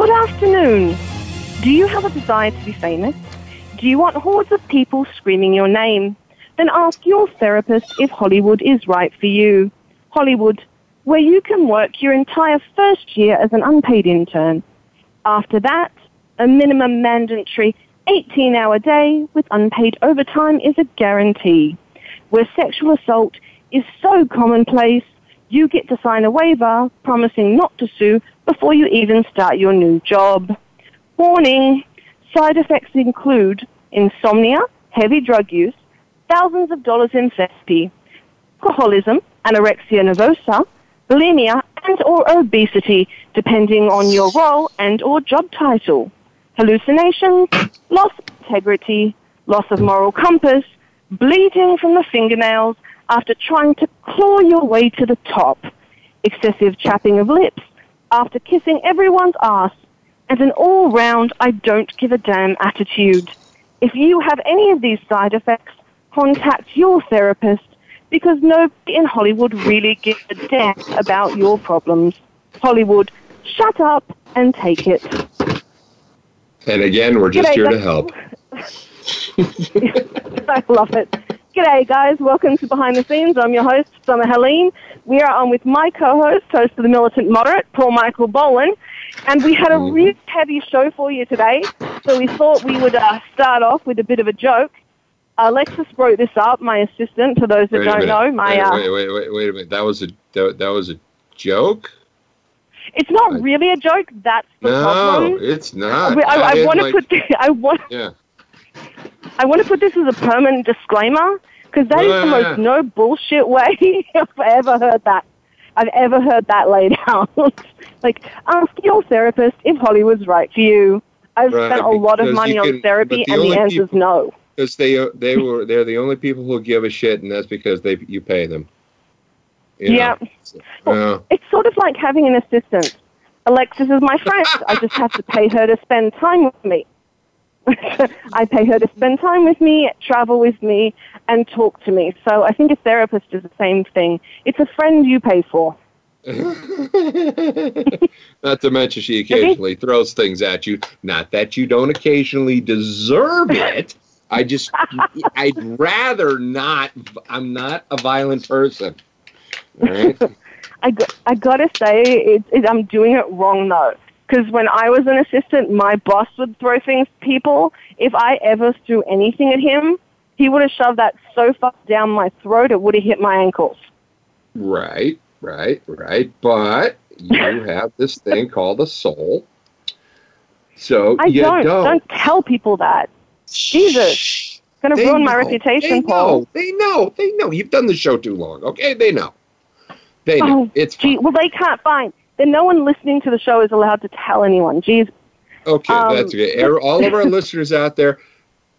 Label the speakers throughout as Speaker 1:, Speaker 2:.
Speaker 1: Good afternoon. Do you have a desire to be famous? Do you want hordes of people screaming your name? Then ask your therapist if Hollywood is right for you. Hollywood, where you can work your entire first year as an unpaid intern. After that, a minimum mandatory 18 hour day with unpaid overtime is a guarantee. Where sexual assault is so commonplace, you get to sign a waiver promising not to sue before you even start your new job. Warning, side effects include insomnia, heavy drug use, thousands of dollars in therapy, alcoholism, anorexia nervosa, bulimia, and or obesity, depending on your role and or job title. Hallucinations, loss of integrity, loss of moral compass, bleeding from the fingernails after trying to claw your way to the top, excessive chapping of lips after kissing everyone's ass, and an all-round I don't give a damn attitude. If you have any of these side effects, contact your therapist because nobody in Hollywood really gives a damn about your problems. Hollywood, shut up and take it.
Speaker 2: And again, we're just
Speaker 1: G'day,
Speaker 2: here to help.
Speaker 1: I love it. G'day, guys. Welcome to Behind the Scenes. I'm your host, Summer Helene. We are on with my co-host, host of the Militant Moderate, Paul Michael Boland. And we had a
Speaker 2: Mhm.
Speaker 1: really heavy show for you today, so we thought we would uh, start off with a bit of a joke. Alexis wrote this up, my assistant, for those that
Speaker 2: Wait
Speaker 1: don't know. My,
Speaker 2: wait,
Speaker 1: uh,
Speaker 2: wait, wait, wait, wait a minute. That was a that, that was a joke.
Speaker 1: It's not really a joke. That's the
Speaker 2: No,
Speaker 1: problem.
Speaker 2: it's not.
Speaker 1: I, I,
Speaker 2: didn't
Speaker 1: want to
Speaker 2: like-
Speaker 1: put I want
Speaker 2: Yeah.
Speaker 1: I want to put this as a permanent disclaimer because that is the most no bullshit way I've ever heard that. I've ever heard that laid out. like, ask your therapist if Hollywood's right for you. I've
Speaker 2: Right,
Speaker 1: spent a lot of money
Speaker 2: you
Speaker 1: on therapy,
Speaker 2: the
Speaker 1: and the answer's
Speaker 2: people-
Speaker 1: no.
Speaker 2: Because they uh, they were they're the only people who give a shit, and that's because they you pay them. You?
Speaker 1: Yeah.
Speaker 2: Uh,
Speaker 1: It's sort of like having an assistant. Alexis is my friend. I just have to pay her to spend time with me. I pay her to spend time with me, travel with me, and talk to me. So I think a therapist is the same thing. It's a friend you pay for.
Speaker 2: not to mention she occasionally throws things at you. Not that you don't occasionally deserve it. I just I'd rather not. I'm not a violent person. Right.
Speaker 1: I, g- I gotta say, it, it, I'm doing it wrong though. Because when I was an assistant, my boss would throw things at people. If I ever threw anything at him, he would have shoved that so far down my throat it would have hit my ankles.
Speaker 2: Right, right, right. But you have this thing called a soul. So
Speaker 1: I
Speaker 2: you
Speaker 1: don't.
Speaker 2: don't.
Speaker 1: Don't tell people that. Jesus.
Speaker 2: Shh.
Speaker 1: It's gonna
Speaker 2: They
Speaker 1: ruin my
Speaker 2: know.
Speaker 1: reputation,
Speaker 2: They
Speaker 1: Paul.
Speaker 2: know. They know. They know. You've done the show too long. Okay, they know. They know.
Speaker 1: Oh,
Speaker 2: it's
Speaker 1: Gee, well, they can't find. Then no one listening to the show is allowed to tell anyone. Jeez.
Speaker 2: Okay,
Speaker 1: um,
Speaker 2: that's okay. Er- All of our listeners out there,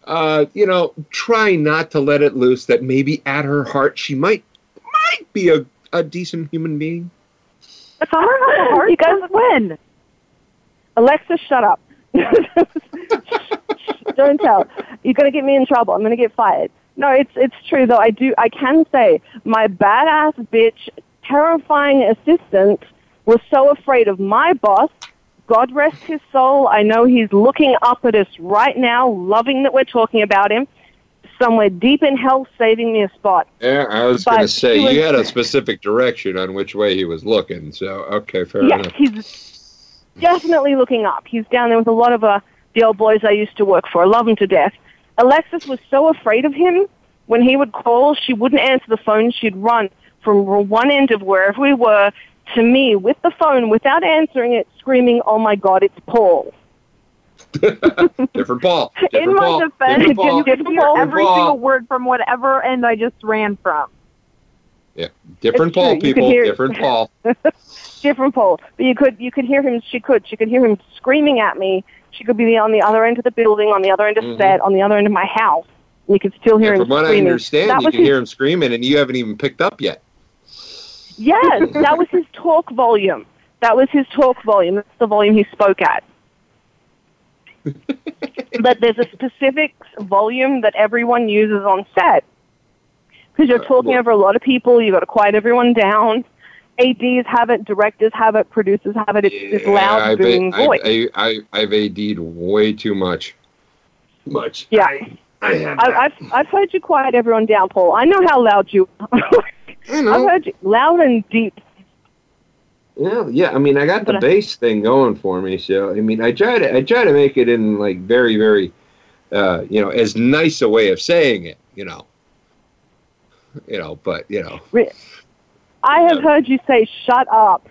Speaker 2: uh, you know, try not to let it loose that maybe at her heart she might might be a, a decent human being.
Speaker 1: you guys win. Alexa, shut up. Don't tell. You're going to get me in trouble. I'm going to get fired. No, it's it's true though. I do. I can say my badass bitch, terrifying assistant was so afraid of my boss. God rest his soul. I know he's looking up at us right now, loving that we're talking about him. Somewhere deep in hell, saving me a spot.
Speaker 2: Yeah, I was going to say
Speaker 1: was-
Speaker 2: you had a specific direction on which way he was looking. So okay, fair
Speaker 1: Yes,
Speaker 2: enough.
Speaker 1: he's definitely looking up. He's down there with a lot of uh, the old boys I used to work for. I love him to death. Alexis was so afraid of him. When he would call, she wouldn't answer the phone. She'd run from one end of wherever we were to me with the phone without answering it, screaming, "Oh my God, it's Paul!"
Speaker 2: different Paul. Different
Speaker 3: In my
Speaker 2: Paul.
Speaker 3: defense,
Speaker 2: different Paul.
Speaker 1: Different
Speaker 3: hear
Speaker 1: Paul.
Speaker 3: every
Speaker 2: Paul.
Speaker 3: single word from whatever end I just ran from.
Speaker 2: Yeah, Different
Speaker 1: It's
Speaker 2: Paul,
Speaker 1: true.
Speaker 2: People. Different Paul.
Speaker 1: different Paul. But you could you could hear him. She could she could hear him screaming at me. She could be on the other end of the building, on the other end of
Speaker 2: Mhm.
Speaker 1: set, on the other end of my house. You could still hear him
Speaker 2: from what I
Speaker 1: screaming.
Speaker 2: understand,
Speaker 1: that
Speaker 2: you can
Speaker 1: his,
Speaker 2: hear him screaming, and you haven't even picked up yet.
Speaker 1: Yes, that was his talk volume. That was his talk volume. That's the volume he spoke at. but there's a specific volume that everyone uses on set because you're
Speaker 2: Uh,
Speaker 1: talking over a lot of people. You've got to quiet everyone down. ADs have it, directors have it, producers have it. It's this loud,
Speaker 2: I've,
Speaker 1: booming
Speaker 2: I've,
Speaker 1: voice.
Speaker 2: I, I, I've AD'd way too much. Much.
Speaker 1: Yeah.
Speaker 2: I, I have.
Speaker 1: I, I've I've heard you quiet everyone down, Paul. I know how loud you. are.
Speaker 2: I know.
Speaker 1: I've heard you loud and deep.
Speaker 2: Yeah, yeah. I mean, I got the bass thing going for me. So, I mean, I try to, I try to make it in like very, very, uh, you know, as nice a way of saying it. You know. You know, but you know.
Speaker 1: I have heard you say "shut up."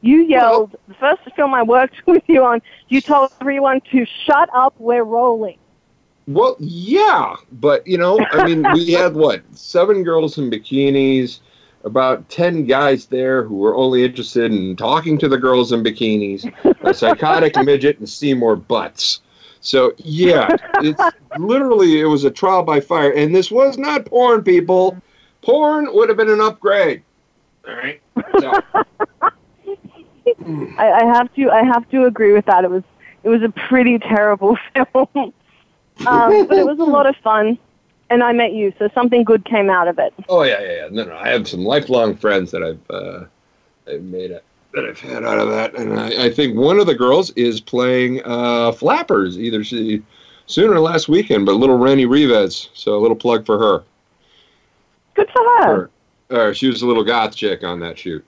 Speaker 1: You yelled the first film I worked with you on. You told everyone to shut up. We're rolling.
Speaker 2: Well, yeah, but you know, I mean, we had what seven girls in bikinis, about ten guys there who were only interested in talking to the girls in bikinis, a psychotic midget, and Seymour butts. So yeah, it's literally it was a trial by fire, and this was not porn, people. Porn would have been an upgrade. All right. So,
Speaker 1: I, I have to. I have to agree with that. It was. It was a pretty terrible film, um, but it was a lot of fun, and I met you, so something good came out of it.
Speaker 2: oh yeah, yeah, yeah. No, no. I have some lifelong friends that I've uh, I've made it that I've had out of that, and I, I think one of the girls is playing uh, Flappers either she sooner or last weekend, but little Rennie Rivez. So a little plug for her.
Speaker 1: Good for her.
Speaker 2: Or, or she was a little goth chick on that shoot.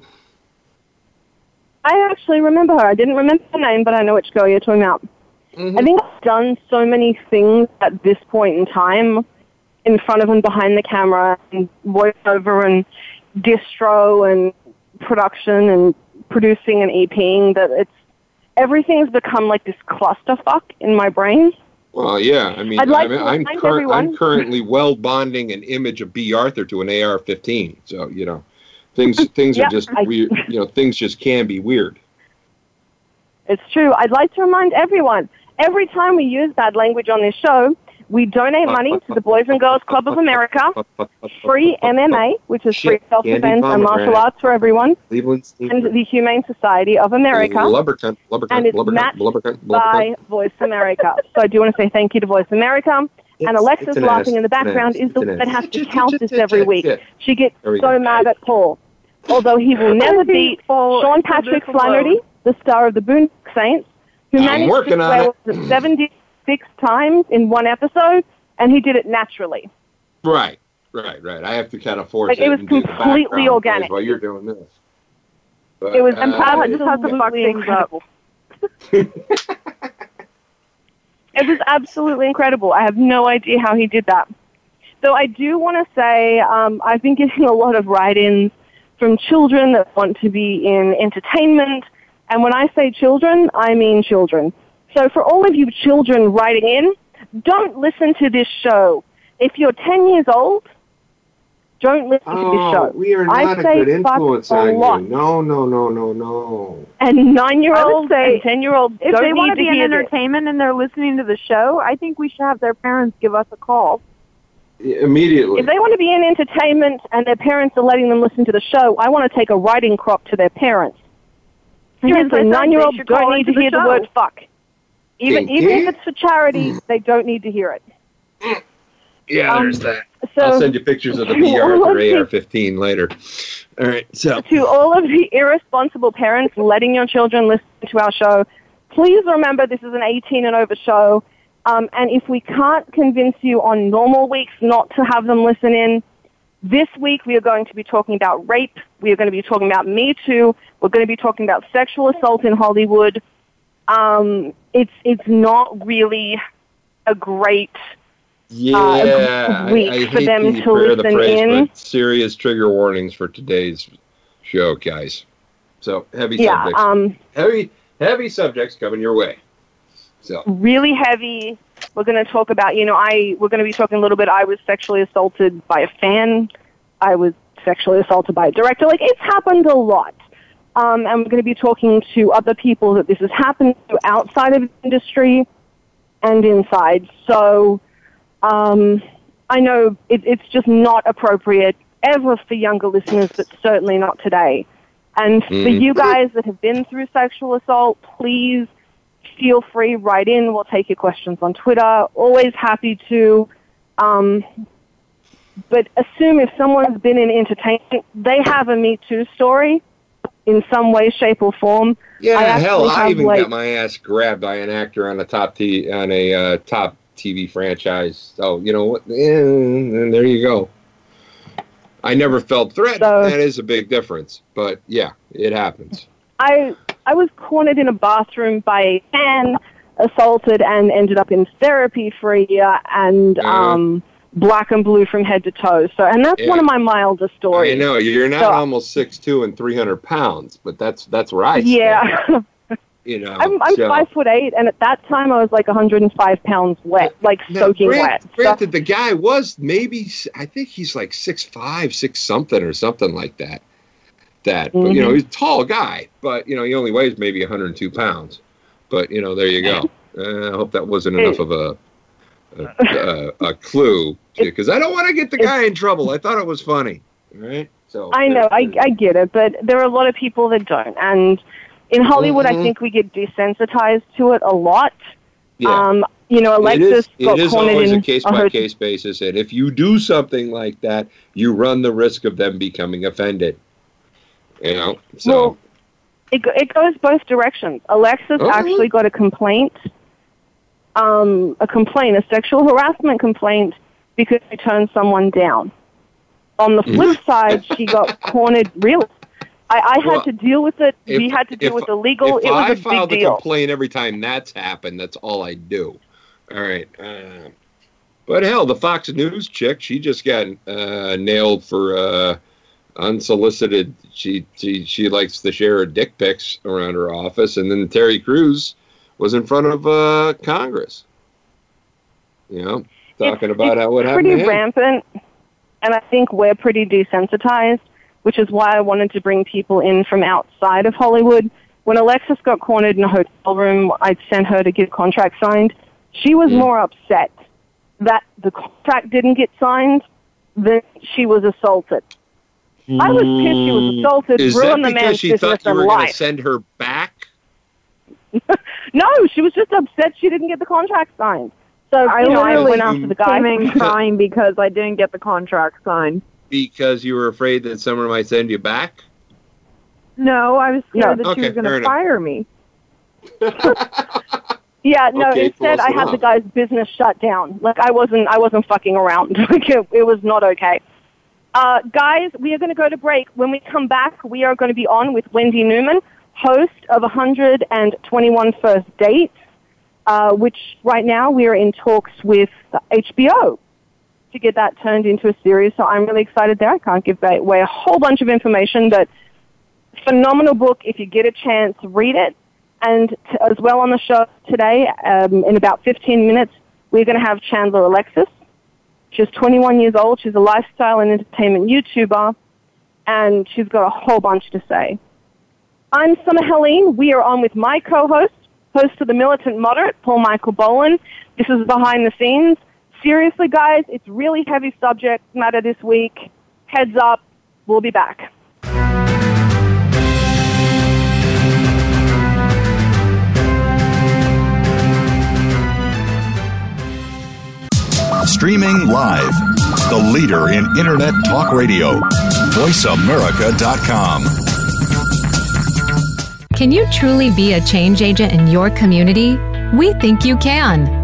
Speaker 1: I actually remember her. I didn't remember her name, but I know which girl you're talking about. I think I've done so many things at this point in time, in front of and behind the camera, and voiceover and distro and production and producing and EPing that it's everything's become like this clusterfuck in my brain.
Speaker 2: Well, yeah. I mean,
Speaker 1: I'd like
Speaker 2: I'm,
Speaker 1: to
Speaker 2: I'm, cur- I'm currently well bonding an image of Bea Arthur to an AR-15. So you know, things things
Speaker 1: Yeah,
Speaker 2: are just
Speaker 1: I-
Speaker 2: weird. You know, things just can be weird.
Speaker 1: It's true. I'd like to remind everyone every time we use bad language on this show, we donate money to the Boys and Girls Club of America, free MMA, which is free self defense and martial arts for everyone, and the Humane Society of America.
Speaker 2: Blubber cunt,
Speaker 1: And it's
Speaker 2: blubber
Speaker 1: matched
Speaker 2: blubber
Speaker 1: by. Voice America. So I do want to say thank you to Voice America. and
Speaker 2: It's-
Speaker 1: Alexis
Speaker 2: it's
Speaker 1: laughing in the background is the one that has to count this every week. She gets so mad at Paul. Although he will never beat Sean Patrick
Speaker 3: alone.
Speaker 1: Flanery, the star of the Boondock Saints, who
Speaker 2: I'm
Speaker 1: managed
Speaker 2: working
Speaker 1: to
Speaker 2: on
Speaker 1: swear it 76 times in one episode, and he did it naturally.
Speaker 2: Right, right, right. I have to kind of force
Speaker 1: Like,
Speaker 2: it.
Speaker 1: it was
Speaker 2: and do the
Speaker 1: completely organic.
Speaker 2: While you're doing this. But,
Speaker 1: It was
Speaker 2: uh,
Speaker 3: I just have to fuck
Speaker 1: absolutely
Speaker 3: things up.
Speaker 1: incredible. It was absolutely incredible. I have no idea how he did that. Though I do want to say um, I've been getting a lot of write-ins from children that want to be in entertainment. And when I say children, I mean children. So for all of you children writing in, don't listen to this show. If you're 10 years old, don't listen to this
Speaker 2: Oh,
Speaker 1: show.
Speaker 2: we are
Speaker 1: I
Speaker 2: not a
Speaker 1: say
Speaker 2: good
Speaker 1: fuck
Speaker 2: influence on you. No, no, no, no, no.
Speaker 1: And nine-year-olds and ten-year-olds
Speaker 3: If
Speaker 1: don't
Speaker 3: they want to be in
Speaker 1: hear this.
Speaker 3: entertainment and they're listening to the show, I think we should have their parents give us a call.
Speaker 2: Immediately.
Speaker 1: If they want to be in entertainment and their parents are letting them listen to the show, I want to take a writing crop to their parents.
Speaker 3: Parents, I
Speaker 1: Seriously,
Speaker 3: thought
Speaker 1: nine-year-olds
Speaker 3: they should call
Speaker 1: don't need to
Speaker 3: the
Speaker 1: hear the word "fuck." Even even if it's for charity, they don't need to hear it.
Speaker 2: yeah,
Speaker 1: um,
Speaker 2: there's that. I'll send you pictures of the
Speaker 1: to
Speaker 2: BR
Speaker 1: all
Speaker 2: or AR-15 later. All right, so
Speaker 1: to all of the irresponsible parents letting your children listen to our show, please remember this is an 18 and over show. Um, and if we can't convince you on normal weeks not to have them listen in, this week we are going to be talking about rape. We are going to be talking about Me Too. We're going to be talking about sexual assault in Hollywood. Um, it's it's not really a great
Speaker 2: yeah,
Speaker 1: uh, week
Speaker 2: I
Speaker 1: for them
Speaker 2: the
Speaker 1: to
Speaker 2: of the
Speaker 1: listen
Speaker 2: praise,
Speaker 1: in.
Speaker 2: serious trigger warnings for today's show, guys. So heavy
Speaker 1: yeah.
Speaker 2: subjects,
Speaker 1: Um,
Speaker 2: heavy heavy subjects coming your way. So
Speaker 1: really heavy. We're going to talk about, you know, I we're going to be talking a little bit. I was sexually assaulted by a fan. I was sexually assaulted by a director. Like it's happened a lot. Um, and we're going to be talking to other people that this has happened to outside of the industry and inside. So um, I know it, it's just not appropriate ever for younger listeners, but certainly not today. And for
Speaker 2: Mm.
Speaker 1: you guys that have been through sexual assault, please feel free, write in. We'll take your questions on Twitter. Always happy to. Um, but assume if someone's been in entertainment, they have a Me Too story in some way, shape, or form.
Speaker 2: yeah,
Speaker 1: I
Speaker 2: hell, I even
Speaker 1: like-
Speaker 2: got my ass grabbed by an actor on a top t on a uh, top TV franchise. So you know what? and there you go. I never felt threatened.
Speaker 1: So-
Speaker 2: that is a big difference. But yeah, it happens.
Speaker 1: I I was cornered in a bathroom by a fan, assaulted, and ended up in therapy for a year, and um, black and blue from head to toe. So, and that's
Speaker 2: Yeah.
Speaker 1: one of my milder stories.
Speaker 2: I know you're not
Speaker 1: So-
Speaker 2: almost six two and three hundred pounds, but that's that's where I stand,
Speaker 1: Yeah,
Speaker 2: you know.
Speaker 1: I'm, I'm
Speaker 2: so-
Speaker 1: five foot eight, and at that time I was like 105 pounds wet, like
Speaker 2: Now,
Speaker 1: soaking
Speaker 2: grant-
Speaker 1: wet. So-
Speaker 2: Granted, the guy was maybe I think he's like six five, six something or something like that. That, but you know,
Speaker 1: Mhm.
Speaker 2: he's a tall guy, but you know, he only weighs maybe 102 pounds. But you know, there you go. Uh, I hope that wasn't enough of a a, a, a clue because I don't want to get the guy in trouble. I thought it was funny, right? So
Speaker 1: I know, I, I get it, but there are a lot of people that don't. And in Hollywood, I
Speaker 2: Mhm.
Speaker 1: think we get desensitized to it a lot.
Speaker 2: yeah.
Speaker 1: Um, you know, Alexis
Speaker 2: is,
Speaker 1: got
Speaker 2: it is
Speaker 1: cornered
Speaker 2: always
Speaker 1: in
Speaker 2: a case by case basis, and if you do something like that, you run the risk of them becoming offended. You know, so
Speaker 1: Well, it, it goes both directions. Alexis
Speaker 2: Oh.
Speaker 1: actually got a complaint, um, a complaint, a sexual harassment complaint, because she turned someone down. On the flip side, she got cornered. Really, I, I had
Speaker 2: Well,
Speaker 1: to deal with it.
Speaker 2: if-
Speaker 1: we had to deal
Speaker 2: if-
Speaker 1: with the legal.
Speaker 2: if
Speaker 1: It was
Speaker 2: I
Speaker 1: a
Speaker 2: filed
Speaker 1: big
Speaker 2: a
Speaker 1: deal.
Speaker 2: complaint every time that's happened, that's all I do. All right. Uh, but hell, the Fox News chick, she just got uh, nailed for uh, unsolicited. She she she likes to share her dick pics around her office, and then Terry Crews was in front of uh, Congress. You know, talking
Speaker 1: It's-
Speaker 2: about
Speaker 1: it's
Speaker 2: how what happened
Speaker 1: pretty rampant, and I think we're pretty desensitized, which is why I wanted to bring people in from outside of Hollywood. When Alexis got cornered in a hotel room, I'd sent her to get a contract signed. She was
Speaker 2: Mm.
Speaker 1: more upset that the contract didn't get signed than she was assaulted. I was pissed she was mm. assaulted,
Speaker 2: Is that
Speaker 1: ruined the
Speaker 2: because
Speaker 1: man's
Speaker 2: she
Speaker 1: business
Speaker 2: thought you
Speaker 1: and
Speaker 2: were going to
Speaker 1: life.
Speaker 2: send her back?
Speaker 1: No, she was just upset she didn't get the contract signed. So
Speaker 3: I
Speaker 1: you know, I
Speaker 3: literally
Speaker 1: went after the guy.
Speaker 3: Came in crying because I didn't get the contract signed.
Speaker 2: Because you were afraid that someone might send you back?
Speaker 3: No, I was scared
Speaker 1: No.
Speaker 3: that she
Speaker 2: Okay,
Speaker 3: was going to
Speaker 2: enough.
Speaker 3: fire me.
Speaker 1: Yeah, no.
Speaker 2: Okay,
Speaker 1: instead,
Speaker 2: close
Speaker 1: I had
Speaker 2: enough.
Speaker 1: the guy's business shut down. Like I wasn't, I wasn't fucking around. like it, it was not okay. Uh, guys, we are going to go to break. When we come back, we are going to be on with Wendy Newman, host of 121 First Dates, uh, which right now we are in talks with HBO to get that turned into a series. So I'm really excited there. I can't give away a whole bunch of information, but phenomenal book. If you get a chance, read it. And t- as well on the show today, um, in about 15 minutes, we're going to have Chandler Alexis. She's 21 years old. She's a lifestyle and entertainment YouTuber, and she's got a whole bunch to say. I'm Summer Helene. We are on with my co-host, host of the Militant Moderate, Paul Michael Boland. This is behind the scenes. Seriously, guys, it's really heavy subject matter this week. Heads up, we'll be back.
Speaker 4: Streaming live. The leader in Internet talk radio. VoiceAmerica.com.
Speaker 5: Can you truly be a change agent in your community? We think you can.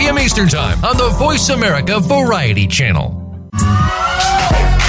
Speaker 6: Eastern Time on the Voice America Variety Channel.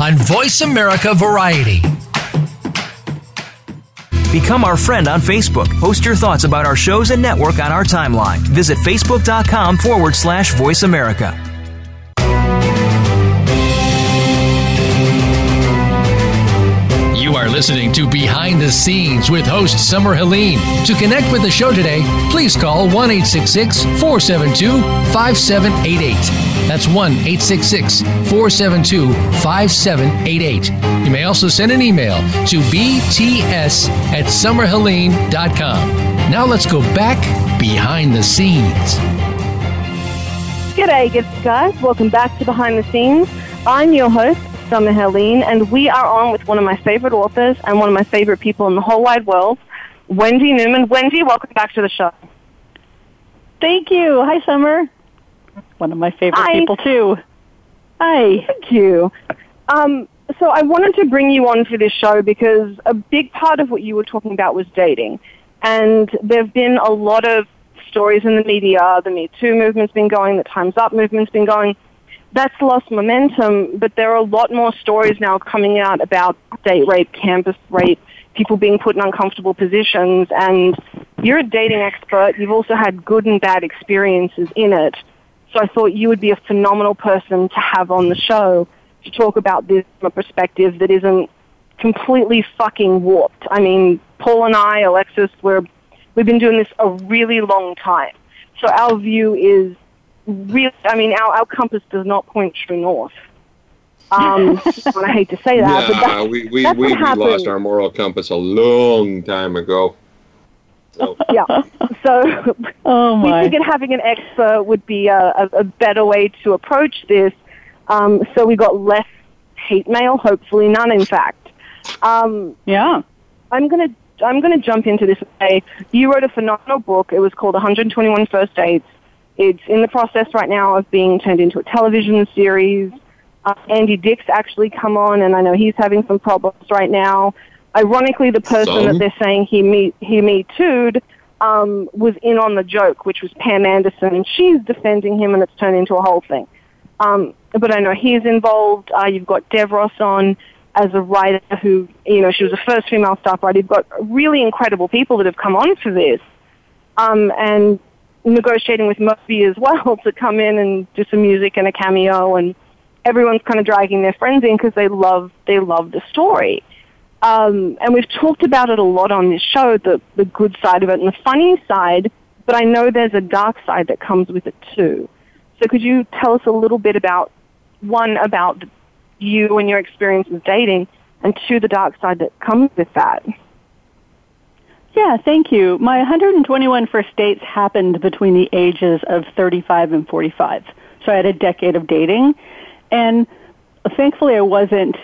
Speaker 6: on Voice America Variety.
Speaker 7: Become our friend on Facebook. Post your thoughts about our shows and network on our timeline. Visit facebook.com forward slash voice America.
Speaker 6: You are listening to Behind the Scenes with host Summer Helene. To connect with the show today, please call 1 472 5788. That's 1 866 472 5788. You may also send an email to bts at summerhelene.com. Now let's go back behind the scenes.
Speaker 1: G'day, good guys. Welcome back to Behind the Scenes. I'm your host, Summer Helene, and we are on with one of my favorite authors and one of my favorite people in the whole wide world, Wendy Newman. Wendy, welcome back to the show.
Speaker 3: Thank you. Hi, Summer. One of my favorite
Speaker 1: Hi.
Speaker 3: people, too. Hi.
Speaker 1: Thank you. Um, so I wanted to bring you on for this show because a big part of what you were talking about was dating. And there have been a lot of stories in the media. The Me Too movement's been going, the Time's Up movement's been going. That's lost momentum, but there are a lot more stories now coming out about date rape, campus rape, people being put in uncomfortable positions. And you're a dating expert. You've also had good and bad experiences in it. So I thought you would be a phenomenal person to have on the show to talk about this from a perspective that isn't completely fucking warped. I mean, Paul and I, Alexis, we're, we've been doing this a really long time. So our view is really, I mean, our, our compass does not point true north. Um, and I hate to say that, but that's,
Speaker 2: we, we,
Speaker 1: that's
Speaker 2: we, we lost our moral compass a long time ago. So,
Speaker 1: yeah. So
Speaker 3: Oh,
Speaker 1: we
Speaker 3: my.
Speaker 1: figured having an expert would be a, a, a better way to approach this. Um, so we got less hate mail, hopefully none, in fact. Um,
Speaker 3: Yeah.
Speaker 1: I'm gonna I'm gonna jump into this. Way. You wrote a phenomenal book. It was called 121 First Dates. It's in the process right now of being turned into a television series. Uh, Andy Dick's actually come on, and I know he's having some problems right now. Ironically, the person
Speaker 2: Some?
Speaker 1: that they're saying he me he me too'd um, was in on the joke, which was Pam Anderson, and she's defending him, and it's turned into a whole thing. Um, but I know he's involved. Uh, you've got Devros on as a writer who, you know, she was the first female staff writer. You've got really incredible people that have come on for this. Um, and negotiating with Moby as well to come in and do some music and a cameo and everyone's kind of dragging their friends in because they love, they love the story. Um, and we've talked about it a lot on this show, the, the good side of it and the funny side, but I know there's a dark side that comes with it too. So could you tell us a little bit about, one, about you and your experience with dating, and two, the dark side that comes with that?
Speaker 3: Yeah, thank you. My 121 first dates happened between the ages of 35 and 45. So I had a decade of dating. And thankfully I wasn't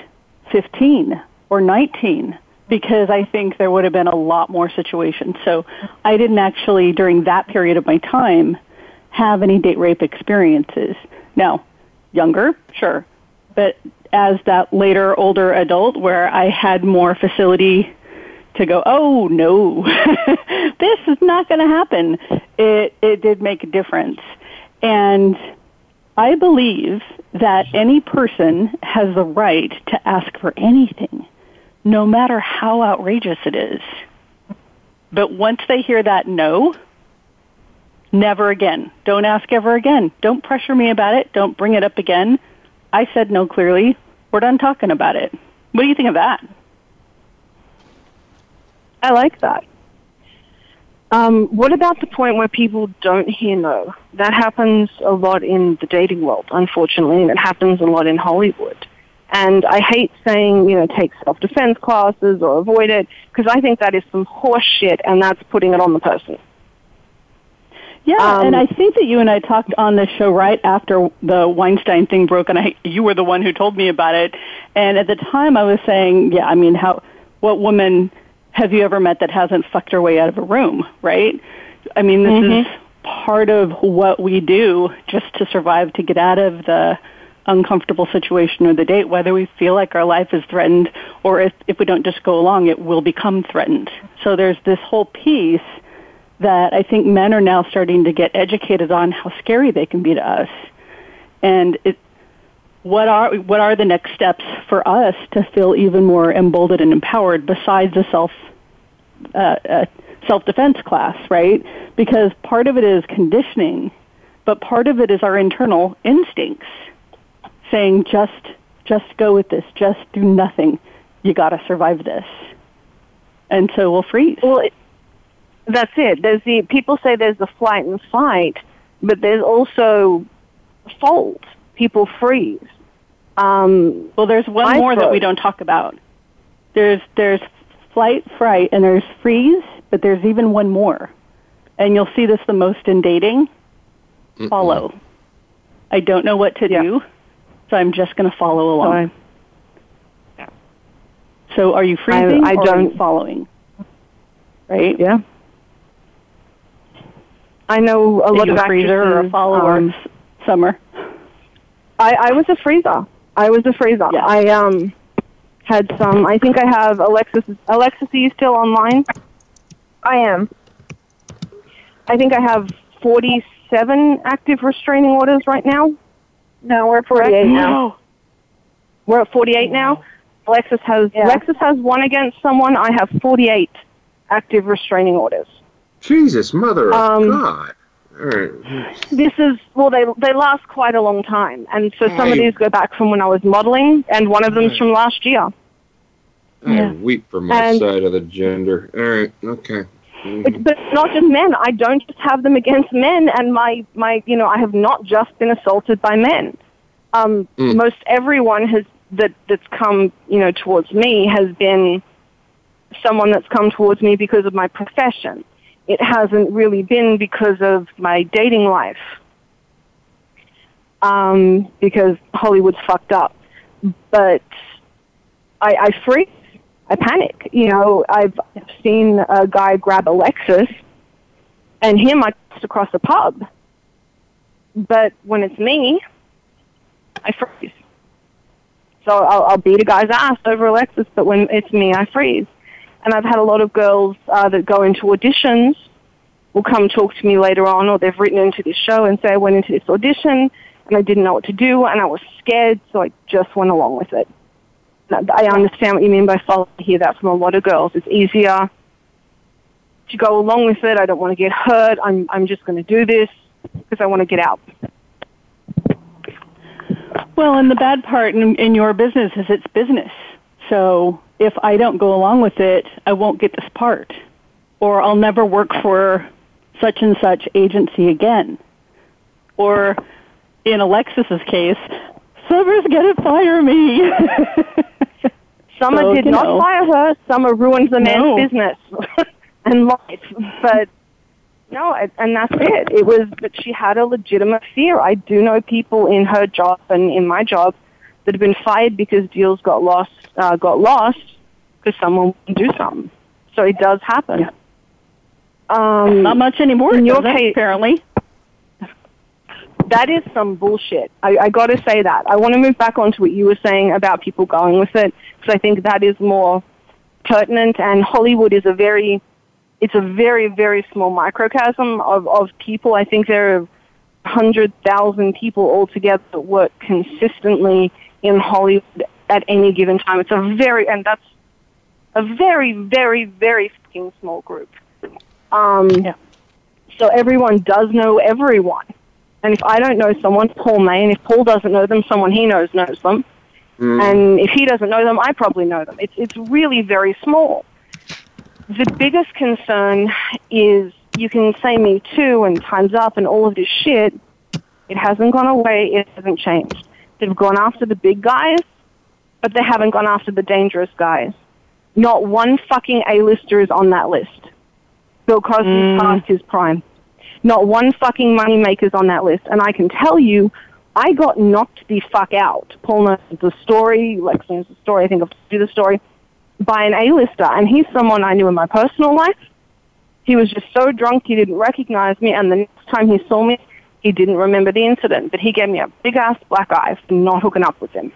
Speaker 3: 15 or 19 because I think there would have been a lot more situations. So I didn't actually, during that period of my time, have any date rape experiences. Now, younger, sure. But as that later older adult where I had more facility to go, oh no, this is not going to happen. It, it did make a difference. And I believe that any person has the right to ask for anything, no matter how outrageous it is. But once they hear that no, Never again. Don't ask ever again. Don't pressure me about it. Don't bring it up again. I said no clearly. We're done talking about it. What do you think of that?
Speaker 1: I like that. Um, what about the point where people don't hear no? That happens a lot in the dating world, unfortunately, and it happens a lot in Hollywood. And I hate saying, you know, take self-defense classes or avoid it, because I think that is some horse shit, and that's putting it on the person.
Speaker 3: Yeah, um, and I think that you and I talked on the show right after the Weinstein thing broke, and I, you were the one who told me about it. And at the time, I was saying, yeah, I mean, how, what woman have you ever met that hasn't fucked her way out of a room, right? I mean, this mm-hmm. is part of what we do just to survive, to get out of the uncomfortable situation or the date, whether we feel like our life is threatened or if, if we don't just go along, it will become threatened. So there's this whole piece that I think men are now starting to get educated on how scary they can be to us. And it, what are what are the next steps for us to feel even more emboldened and empowered besides the self uh, uh, self defense class, right? Because part of it is conditioning, but part of it is our internal instincts saying just just go with this, just do nothing. You got to survive this, and so we'll freeze.
Speaker 1: Well, it, that's it. There's the people say there's the flight and fight, but there's also fold. People freeze. Um,
Speaker 3: well, there's one I more froze. that we don't talk about. There's there's flight, fright, and there's freeze, but there's even one more, and you'll see this the most in dating. Mm-mm. Follow. I don't know what to yeah. do, so I'm just going to follow along. So, so are you freezing I, I or don't, are you following? Right?
Speaker 1: Yeah. I know a lot of
Speaker 3: a freezer or a follower. Um, summer.
Speaker 1: I, I was a freezer. I was a freezer. Yeah. I um had some. I think I have Alexis. Alexis, are you still online?
Speaker 8: I am.
Speaker 1: I think I have forty-seven active restraining orders right now.
Speaker 8: No, we're at forty-eight now.
Speaker 1: We're at forty-eight now. Alexis has yeah. Alexis has one against someone. I have forty-eight active restraining orders.
Speaker 2: Jesus, mother of um, God.
Speaker 1: This is well, they they last quite a long time, and so some I, of these go back from when I was modeling, and one of them's I, from last year.
Speaker 2: I yeah. weep for my and, side of the gender. All right, okay.
Speaker 1: But, but not just men. I don't just have them against men, and my my you know I have not just been assaulted by men. Um, mm. Most everyone has that that's come you know towards me has been someone that's come towards me because of my profession it hasn't really been because of my dating life. Um, because Hollywood's fucked up. But I, I freeze. I panic. You know, I've seen a guy grab Alexis and him I crossed across the pub. But when it's me, I freeze. So I'll, I'll beat a guy's ass over Alexis, but when it's me, I freeze. And I've had a lot of girls uh, that go into auditions will come talk to me later on, or they've written into this show and say, I went into this audition and I didn't know what to do and I was scared, so I just went along with it. I understand what you mean by follow. I hear that from a lot of girls. It's easier to go along with it. I don't want to get hurt. I'm, I'm just going to do this because I want to get out.
Speaker 3: Well, and the bad part in, in your business is it's business. So if I don't go along with it, I won't get this part. Or I'll never work for such and such agency again. Or in Alexis's case, Summer's gonna fire me.
Speaker 1: Summer so, did not know. fire her. Summer ruined the man's no. business and life. But no, and that's it. It was that she had a legitimate fear. I do know people in her job and in my job that have been fired because deals got lost, uh, got lost because someone wouldn't do something. So it does happen. Yeah.
Speaker 3: Um, Not much anymore. In your case, apparently.
Speaker 1: That is some bullshit. I, I got to say that. I want to move back onto what you were saying about people going with it because I think that is more pertinent. And Hollywood is a very, it's a very very small microcosm of of people. I think there are hundred thousand people altogether that work consistently in Hollywood at any given time. It's a very and that's a very very very fucking small group. Um, yeah. So everyone does know everyone. And if I don't know someone, Paul may, and if Paul doesn't know them, someone he knows knows them.
Speaker 2: Mm.
Speaker 1: And if he doesn't know them, I probably know them. It's, it's really very small. The biggest concern is you can say me too and time's up and all of this shit. It hasn't gone away. It hasn't changed. They've gone after the big guys, but they haven't gone after the dangerous guys. Not one fucking A-lister is on that list. Bill Cosby's
Speaker 3: Mm.
Speaker 1: past his prime. Not one fucking money maker's on that list. And I can tell you, I got knocked the fuck out. Paul knows the story, Lex knows the story, I think I've told the story, by an A-lister. And he's someone I knew in my personal life. He was just so drunk he didn't recognize me, and the next time he saw me, he didn't remember the incident, but he gave me a big ass black eye for not hooking up with him.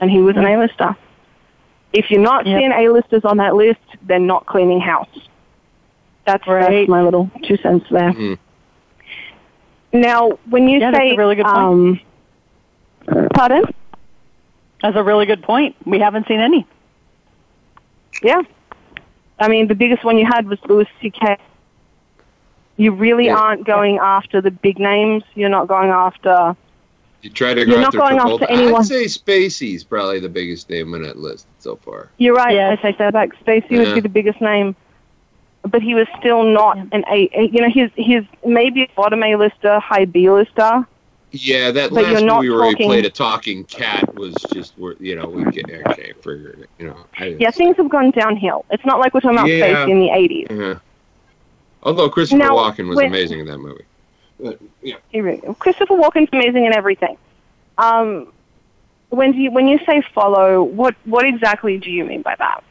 Speaker 1: And he was an A-lister. If you're not
Speaker 3: Yep.
Speaker 1: seeing A-listers on that list, they're not cleaning house. That's,
Speaker 3: Right.
Speaker 1: that's my little two cents there.
Speaker 2: Mhm.
Speaker 1: Now, when you
Speaker 3: Yeah, that's
Speaker 1: say,
Speaker 3: a really good point.
Speaker 1: um, pardon?
Speaker 3: That's a really good point. We haven't seen any.
Speaker 1: Yeah. I mean, the biggest one you had was Louis C.K. You really
Speaker 2: Yeah.
Speaker 1: aren't going after the big names. You're not going after.
Speaker 2: You try to go
Speaker 1: You're not
Speaker 2: after
Speaker 1: going
Speaker 2: Travolta.
Speaker 1: after anyone.
Speaker 2: I'd say Spacey's probably the biggest name on that list so far.
Speaker 1: You're right.
Speaker 3: Yes.
Speaker 1: I take that back. Spacey would be the biggest name, but he was still not
Speaker 3: Yeah.
Speaker 1: an A. a- You know, he's he's maybe a bottom A lister, high B lister.
Speaker 2: Yeah, that
Speaker 1: But
Speaker 2: last
Speaker 1: you're not
Speaker 2: movie where
Speaker 1: talking-
Speaker 2: he played a talking cat was just, wor- you know, we can't, I can't figure it. You know, I,
Speaker 1: Yeah, things have gone downhill. It's not like we're talking about
Speaker 2: Yeah.
Speaker 1: Spacey in the '80s.
Speaker 2: Yeah. Although Christopher
Speaker 1: Now,
Speaker 2: Walken was
Speaker 1: when-
Speaker 2: amazing in that movie. But, yeah.
Speaker 1: He really- Christopher Walken's amazing in everything. Um, when do you when you say follow, what what exactly do you mean by that?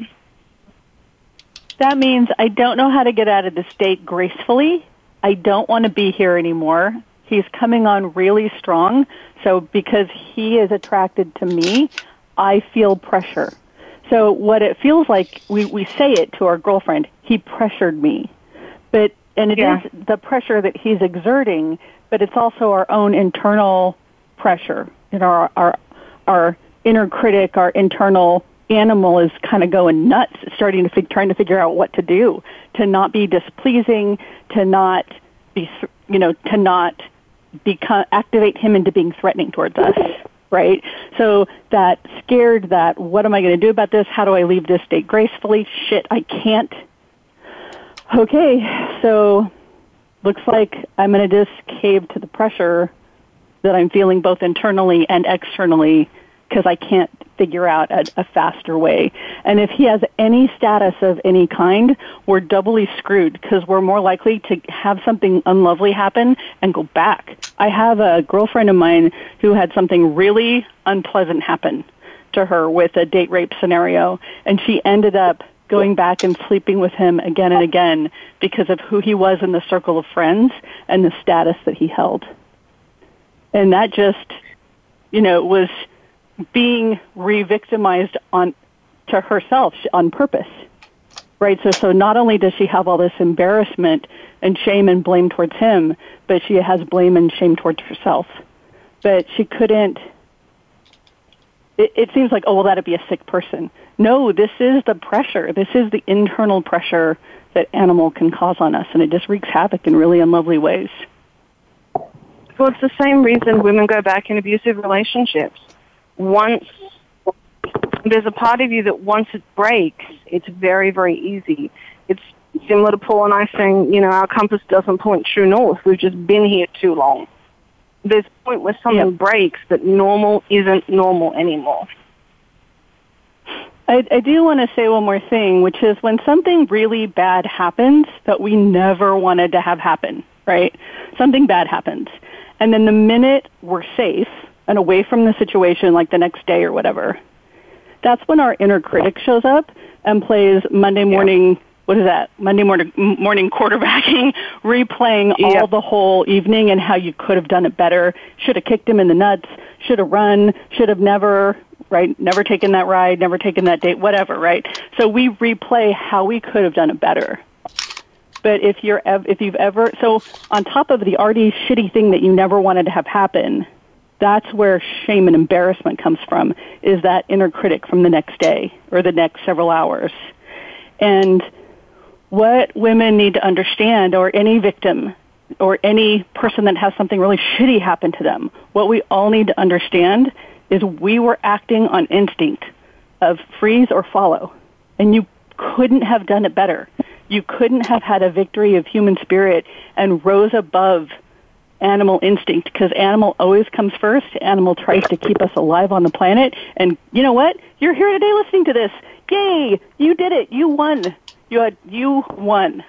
Speaker 3: That means I don't know how to get out of the state gracefully. I don't want to be here anymore. He's coming on really strong. So because he is attracted to me, I feel pressure. So what it feels like, we, we say it to our girlfriend, he pressured me. But, and it is
Speaker 1: Yeah.
Speaker 3: the pressure that he's exerting, but it's also our own internal pressure. You know, our, our, our inner critic, our internal animal is kind of going nuts, starting to fig- trying to figure out what to do, to not be displeasing, to not be, you know, to not become activate him into being threatening towards us, right? So that scared that what am I going to do about this? How do I leave this date gracefully? Shit, I can't. Okay, so looks like I'm going to just cave to the pressure that I'm feeling both internally and externally because I can't figure out a, a faster way. And if he has any status of any kind, we're doubly screwed because we're more likely to have something unlovely happen and go back. I have a girlfriend of mine who had something really unpleasant happen to her with a date rape scenario, and she ended up going back and sleeping with him again and again because of who he was in the circle of friends and the status that he held. And that just, you know, was being re-victimized on to herself on purpose. Right? So so not only does she have all this embarrassment and shame and blame towards him, but she has blame and shame towards herself. But she couldn't it, it seems like, oh, well, that'd be a sick person. No, this is the pressure. This is the internal pressure that animal can cause on us, and it just wreaks havoc in really unlovely ways.
Speaker 1: Well, it's the same reason women go back in abusive relationships. Once there's a part of you that once it breaks, it's very, very easy. It's similar to Paul and I saying, you know, our compass doesn't point true north. We've just been here too long. There's a point where something
Speaker 3: Yep.
Speaker 1: breaks that normal isn't normal anymore.
Speaker 3: I, I do want to say one more thing, which is when something really bad happens that we never wanted to have happen, right? Something bad happens. And then the minute we're safe and away from the situation, like the next day or whatever, that's when our inner critic shows up and plays Monday morning, what is that? Monday morning, morning quarterbacking, replaying
Speaker 1: Yeah.
Speaker 3: all the whole evening and how you could have done it better. Should have kicked him in the nuts. Should have run. Should have never, right? Never taken that ride. Never taken that date. Whatever, right? So we replay how we could have done it better. But if you're if you've ever so on top of the already shitty thing that you never wanted to have happen, that's where shame and embarrassment comes from. Is that inner critic from the next day or the next several hours, and what women need to understand, or any victim, or any person that has something really shitty happen to them, what we all need to understand is we were acting on instinct of freeze or follow. And you couldn't have done it better. You couldn't have had a victory of human spirit and rose above animal instinct because animal always comes first. Animal tries to keep us alive on the planet. And you know what? You're here today listening to this. Yay! You did it. You won. You had, you won.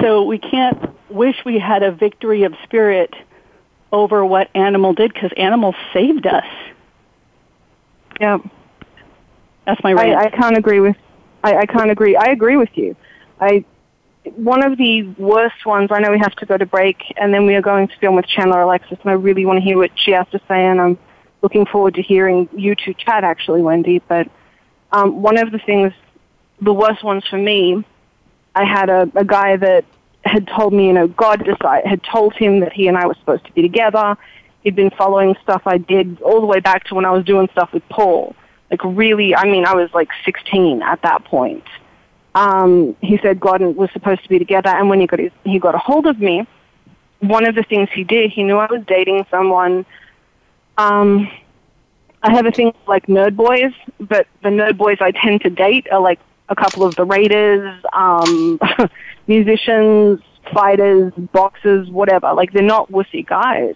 Speaker 3: So we can't wish we had a victory of spirit over what animal did because animal saved us.
Speaker 1: Yeah.
Speaker 3: That's my rant.
Speaker 1: I, I can't agree with. I, I can't agree. I agree with you. I one of the worst ones. I know we have to go to break, and then we are going to film with Chandler Alexis, and I really want to hear what she has to say, and I'm looking forward to hearing you two chat. Actually, Wendy, but um, one of the things, the worst ones for me, I had a, a guy that had told me, you know, God decided had told him that he and I were supposed to be together. He'd been following stuff I did all the way back to when I was doing stuff with Paul. Like really, I mean, I was like 16 at that point. Um, he said God was supposed to be together, and when he got his, he got a hold of me, one of the things he did, he knew I was dating someone. Um, I have a thing like nerd boys, but the nerd boys I tend to date are like a couple of the raiders, um, musicians, fighters, boxers, whatever. Like they're not wussy guys.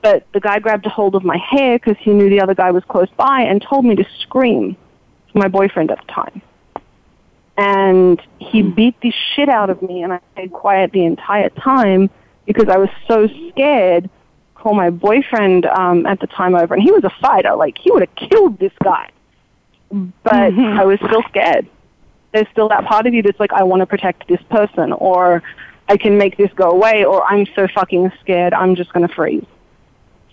Speaker 1: But the guy grabbed a hold of my hair because he knew the other guy was close by and told me to scream my boyfriend at the time. And he beat the shit out of me and I stayed quiet the entire time because I was so scared call my boyfriend um, at the time over, and he was a fighter. Like he would have killed this guy, but mm-hmm. I was still scared. There's still that part of you that's like, I want to protect this person, or I can make this go away, or I'm so fucking scared, I'm just going to freeze.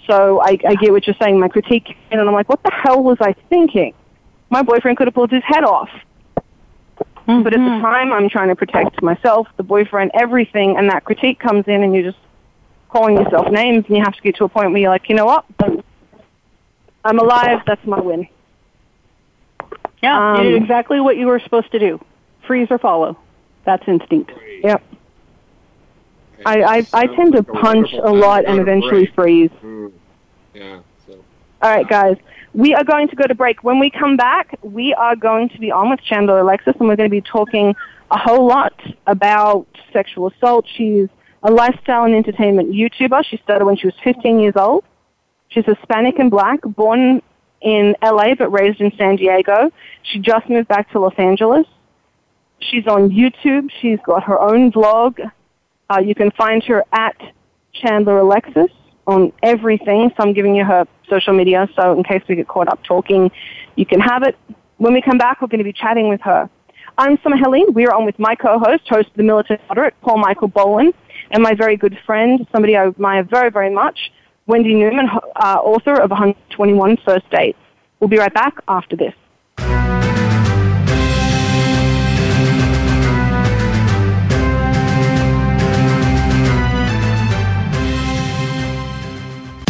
Speaker 1: So I, I get what you're saying. My critique, and I'm like, what the hell was I thinking? My boyfriend could have pulled his head off. Mm-hmm. But at the mm-hmm. time, I'm trying to protect myself, the boyfriend, everything, and that critique comes in, and you're just calling yourself names, and you have to get to a point where you're like, you know what, I'm alive. That's my win.
Speaker 3: Yeah, um, you did exactly what you were supposed to do: freeze or follow. That's instinct.
Speaker 1: Yep. I, I I tend to punch a lot and eventually freeze.
Speaker 2: Mm. Yeah.
Speaker 1: All right, guys. We are going to go to break. When we come back, we are going to be on with Chandler Alexis, and we're going to be talking a whole lot about sexual assault. She's a lifestyle and entertainment YouTuber. She started when she was 15 years old. She's Hispanic and black, born in LA but raised in San Diego. She just moved back to Los Angeles. She's on YouTube. She's got her own vlog. Uh, you can find her at Chandler Alexis on everything. So I'm giving you her social media. So in case we get caught up talking, you can have it. When we come back, we're going to be chatting with her. I'm Summer Helene. We are on with my co-host, host of the Militant Moderate, Paul Michael Boland and my very good friend, somebody I admire very, very much, Wendy Newman, uh, author of 121 First Dates. We'll be right back after this.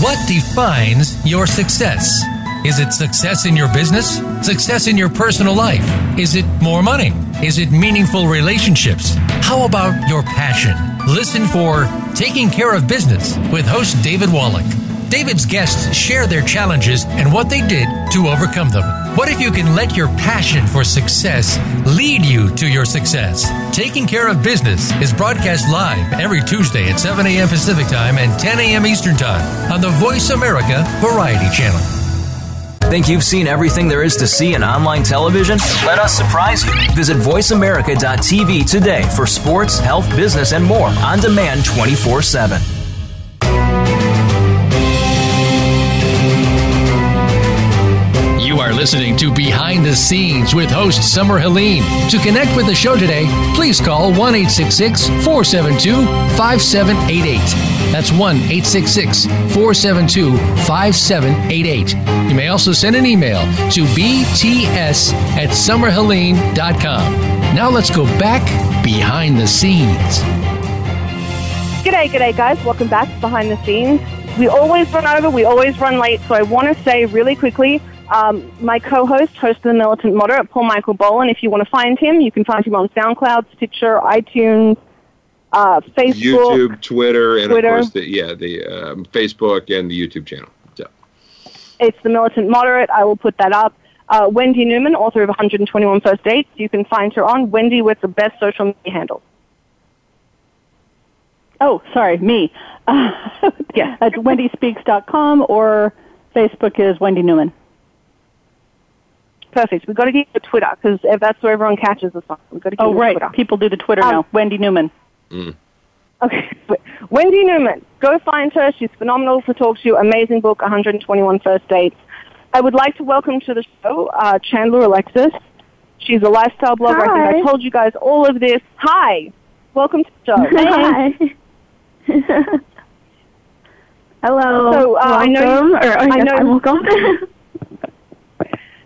Speaker 6: What defines your success? Is it success in your business? Success in your personal life? Is it more money? Is it meaningful relationships? How about your passion? Listen for Taking Care of Business with host David Wallach. David's guests share their challenges and what they did to overcome them. What if you can let your passion for success lead you to your success? Taking Care of Business is broadcast live every Tuesday at 7 a.m. Pacific Time and 10 a.m. Eastern Time on the Voice America Variety Channel.
Speaker 7: Think you've seen everything there is to see in online television? Let us surprise you. Visit VoiceAmerica.tv today for sports, health, business, and more on demand 24 7.
Speaker 6: Are listening to Behind the Scenes with host Summer Helene. To connect with the show today, please call 1 472 5788. That's 1 472 5788. You may also send an email to bts at summerhelene.com. Now let's go back behind the scenes.
Speaker 1: G'day, g'day, guys. Welcome back to Behind the Scenes. We always run over, we always run late, so I want to say really quickly um, my co-host, host of the Militant Moderate, Paul Michael Boland. If you want to find him, you can find him on SoundCloud, Stitcher, iTunes, uh, Facebook,
Speaker 2: YouTube, Twitter, and
Speaker 1: Twitter.
Speaker 2: of course, the, yeah, the um, Facebook and the YouTube channel. So.
Speaker 1: It's the Militant Moderate. I will put that up. Uh, Wendy Newman, author of 121 First Dates. You can find her on Wendy with the best social media handle.
Speaker 3: Oh, sorry, me. Uh, yeah, at wendyspeaks.com or Facebook is Wendy Newman.
Speaker 1: Perfect. We've got to get to Twitter because that's where everyone catches us on. We've got to get
Speaker 3: Oh,
Speaker 1: to
Speaker 3: right.
Speaker 1: Twitter.
Speaker 3: People do the Twitter
Speaker 1: Um,
Speaker 3: now. Wendy Newman.
Speaker 2: Mm.
Speaker 1: Okay. Wendy Newman. Go find her. She's phenomenal to talk to. Amazing book, 121 First Dates. I would like to welcome to the show uh, Chandler Alexis. She's a lifestyle blogger. I think I told you guys all of this. Hi. Welcome to the show.
Speaker 8: Hi. Hello.
Speaker 1: So, uh, I know you-
Speaker 8: or,
Speaker 1: I
Speaker 8: I
Speaker 1: know-
Speaker 8: know. I'm welcome.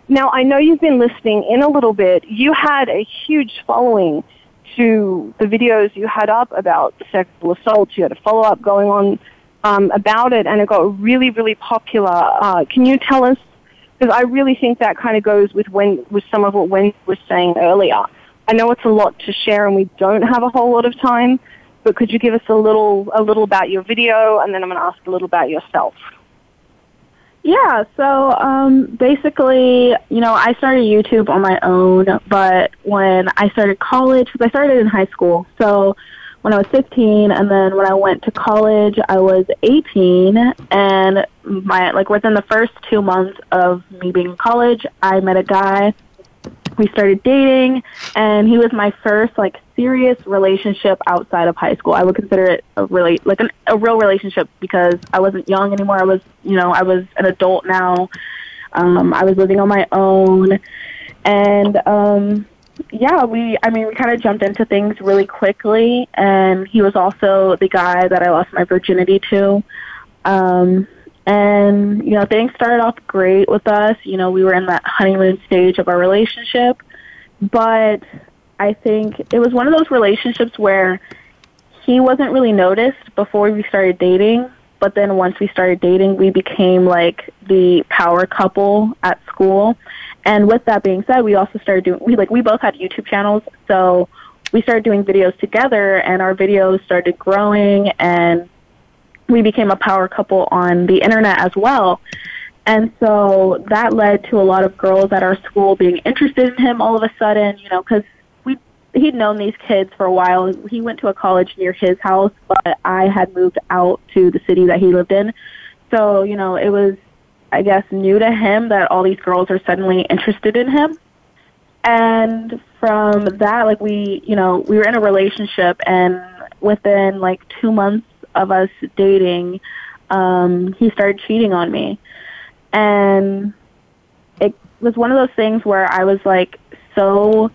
Speaker 1: Now, I know you've been listening in a little bit. You had a huge following to the videos you had up about sexual assault. You had a follow up going on um, about it, and it got really, really popular. Uh, can you tell us? Because I really think that kind of goes with when with some of what Wendy was saying earlier. I know it's a lot to share, and we don't have a whole lot of time. But could you give us a little a little about your video, and then I'm going to ask a little about yourself.
Speaker 8: Yeah, so um, basically, you know, I started YouTube on my own, but when I started college, because I started in high school, so when I was 15, and then when I went to college, I was 18, and my like within the first two months of me being in college, I met a guy. We started dating, and he was my first like serious relationship outside of high school. I would consider it a really like an, a real relationship because I wasn't young anymore. I was, you know, I was an adult now. Um, I was living on my own, and um, yeah, we. I mean, we kind of jumped into things really quickly, and he was also the guy that I lost my virginity to. Um, and you know, things started off great with us. You know, we were in that honeymoon stage of our relationship, but I think it was one of those relationships where he wasn't really noticed before we started dating, but then once we started dating, we became like the power couple at school. And with that being said, we also started doing we like we both had YouTube channels, so we started doing videos together and our videos started growing and we became a power couple on the internet as well. And so that led to a lot of girls at our school being interested in him all of a sudden, you know, because we he'd known these kids for a while. He went to a college near his house, but I had moved out to the city that he lived in. So, you know, it was I guess new to him that all these girls are suddenly interested in him. And from that, like we, you know, we were in a relationship and within like 2 months of us dating, um, he started cheating on me. And it was one of those things where I was like so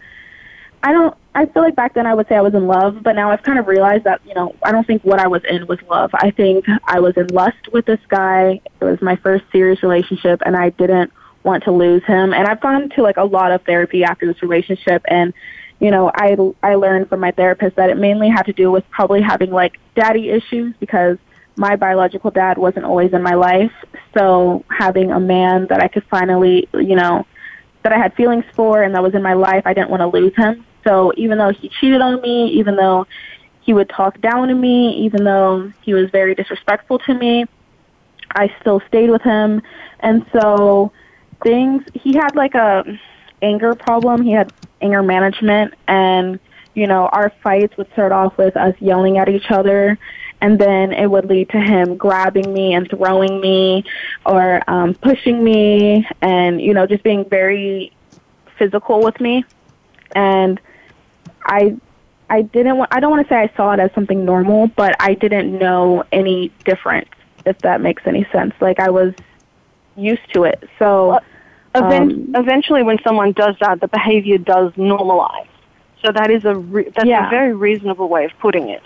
Speaker 8: I don't I feel like back then I would say I was in love, but now I've kind of realized that, you know, I don't think what I was in was love. I think I was in lust with this guy. It was my first serious relationship and I didn't want to lose him. And I've gone to like a lot of therapy after this relationship and you know, I I learned from my therapist that it mainly had to do with probably having like daddy issues because my biological dad wasn't always in my life. So having a man that I could finally, you know, that I had feelings for and that was in my life, I didn't want to lose him. So even though he cheated on me, even though he would talk down to me, even though he was very disrespectful to me, I still stayed with him. And so things he had like a anger problem. He had anger management and you know, our fights would start off with us yelling at each other and then it would lead to him grabbing me and throwing me or um pushing me and you know just being very physical with me. And i i didn't want i don't want to say i saw it as something normal but i didn't know any difference if that makes any sense. Like i was used to it. So
Speaker 1: Event-
Speaker 8: um,
Speaker 1: eventually, when someone does that, the behavior does normalize. So that is a re- that's
Speaker 8: Yeah.
Speaker 1: a very reasonable way of putting it.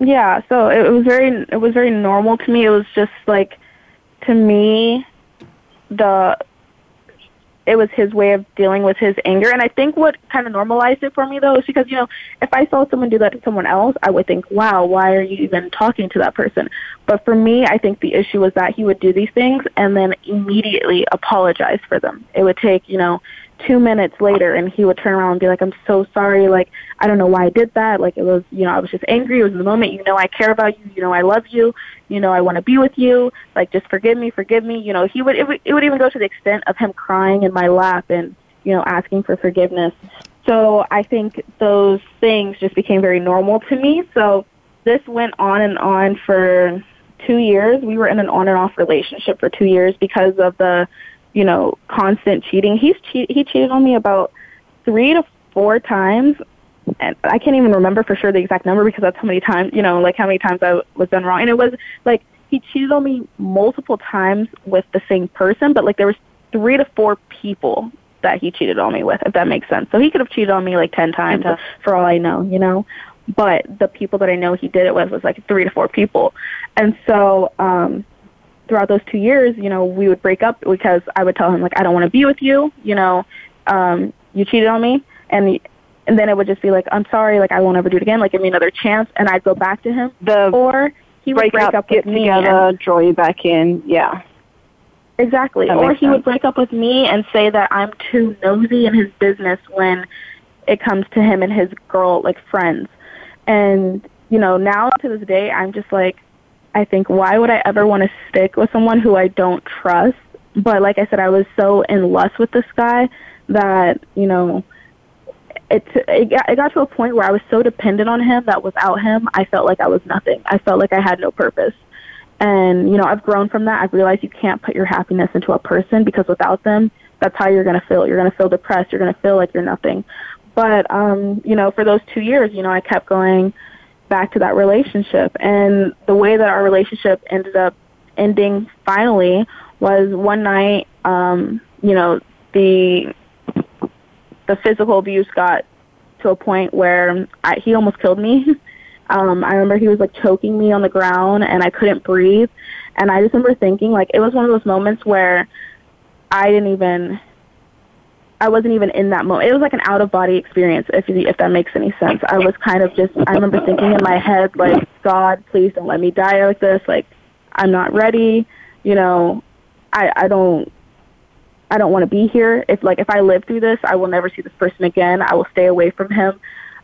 Speaker 8: Yeah, so it was very it was very normal to me. It was just like to me the it was his way of dealing with his anger. And I think what kind of normalized it for me though is because you know if I saw someone do that to someone else I would think wow why are you even talking to that person? But for me I think the issue was that he would do these things and then immediately apologize for them. It would take you know two minutes later and he would turn around and be like, I'm so sorry, like I don't know why I did that. Like it was you know, I was just angry, it was the moment, you know I care about you, you know I love you, you know, I want to be with you, like just forgive me, forgive me. You know, he would it would it would even go to the extent of him crying in my lap and, you know, asking for forgiveness. So I think those things just became very normal to me. So this went on and on for two years. We were in an on and off relationship for two years because of the you know, constant cheating. He's cheat he cheated on me about three to four times and I can't even remember for sure the exact number because that's how many times you know, like how many times I was done wrong. And it was like he cheated on me multiple times with the same person, but like there was three to four people that he cheated on me with, if that makes sense. So he could have cheated on me like ten times for all I know, you know. But the people that I know he did it with was like three to four people. And so, um throughout those two years, you know, we would break up because I would tell him like, I don't want to be with you. You know, um, you cheated on me, and and then it would just be like, I'm sorry, like I won't ever do it again. Like give me another chance, and I'd go back to him.
Speaker 1: The
Speaker 8: or he would
Speaker 1: break,
Speaker 8: break
Speaker 1: up,
Speaker 8: up
Speaker 1: get
Speaker 8: with me.
Speaker 1: together,
Speaker 8: and-
Speaker 1: draw you back in. Yeah.
Speaker 8: Exactly.
Speaker 1: That
Speaker 8: Or he would break up with me and say that I'm too nosy in his business when it comes to him and his girl like friends. And you know, now to this day I'm just like I think why would I ever want to stick with someone who I don't trust? But like I said I was so in lust with this guy that, you know, it it got, it got to a point where I was so dependent on him that without him I felt like I was nothing. I felt like I had no purpose. And, you know, I've grown from that. I've realized you can't put your happiness into a person because without them, that's how you're going to feel. You're going to feel depressed. You're going to feel like you're nothing. But, um, you know, for those two years, you know, I kept going back to that relationship. And the way that our relationship ended up ending finally was one night, um, you know, the, the physical abuse got to a point where I, he almost killed me. Um, I remember he was like choking me on the ground and I couldn't breathe. And I just remember thinking like it was one of those moments where I didn't even I wasn't even in that moment. It was like an out of body experience if if that makes any sense. I was kind of just I remember thinking in my head like God, please don't let me die like this. Like I'm not ready. You know, I I don't I don't want to be here. If like if I live through this, I will never see this person again. I will stay away from him.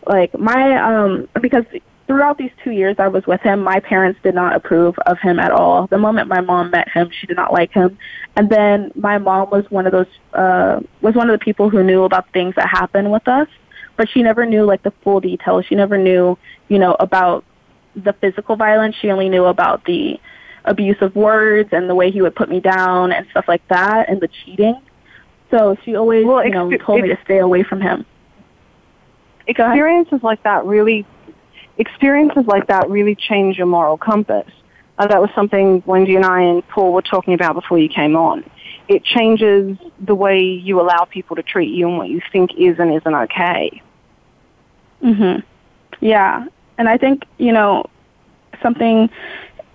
Speaker 8: Like my um because throughout these two years I was with him, my parents did not approve of him at all. The moment my mom met him, she did not like him. And then my mom was one of those uh was one of the people who knew about things that happened with us, but she never knew like the full details. She never knew, you know, about the physical violence. She only knew about the abusive words and the way he would put me down and stuff like that and the cheating. So she always,
Speaker 1: Well,
Speaker 8: you know, told me to stay away from him.
Speaker 1: experiences like that really experiences like that really change your moral compass. Uh, that was something Wendy and I and Paul were talking about before you came on. It changes the way you allow people to treat you and what you think is and isn't okay.
Speaker 8: Mhm. Yeah. And I think, you know, something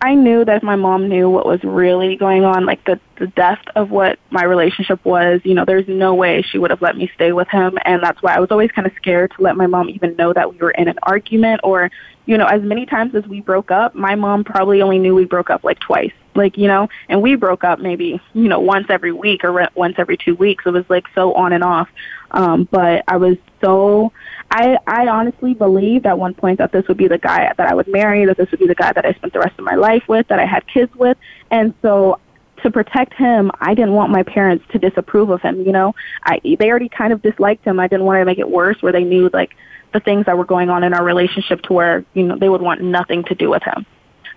Speaker 8: I knew that if my mom knew what was really going on, like the the depth of what my relationship was, you know, there's no way she would have let me stay with him, and that's why I was always kind of scared to let my mom even know that we were in an argument or, you know, as many times as we broke up, my mom probably only knew we broke up like twice, like you know, and we broke up maybe you know once every week or once every two weeks. It was like so on and off. Um, but I was so I I honestly believed at one point that this would be the guy that I would marry, that this would be the guy that I spent the rest of my life with, that I had kids with, and so to protect him, I didn't want my parents to disapprove of him. You know, I they already kind of disliked him. I didn't want to make it worse, where they knew like the things that were going on in our relationship, to where you know they would want nothing to do with him.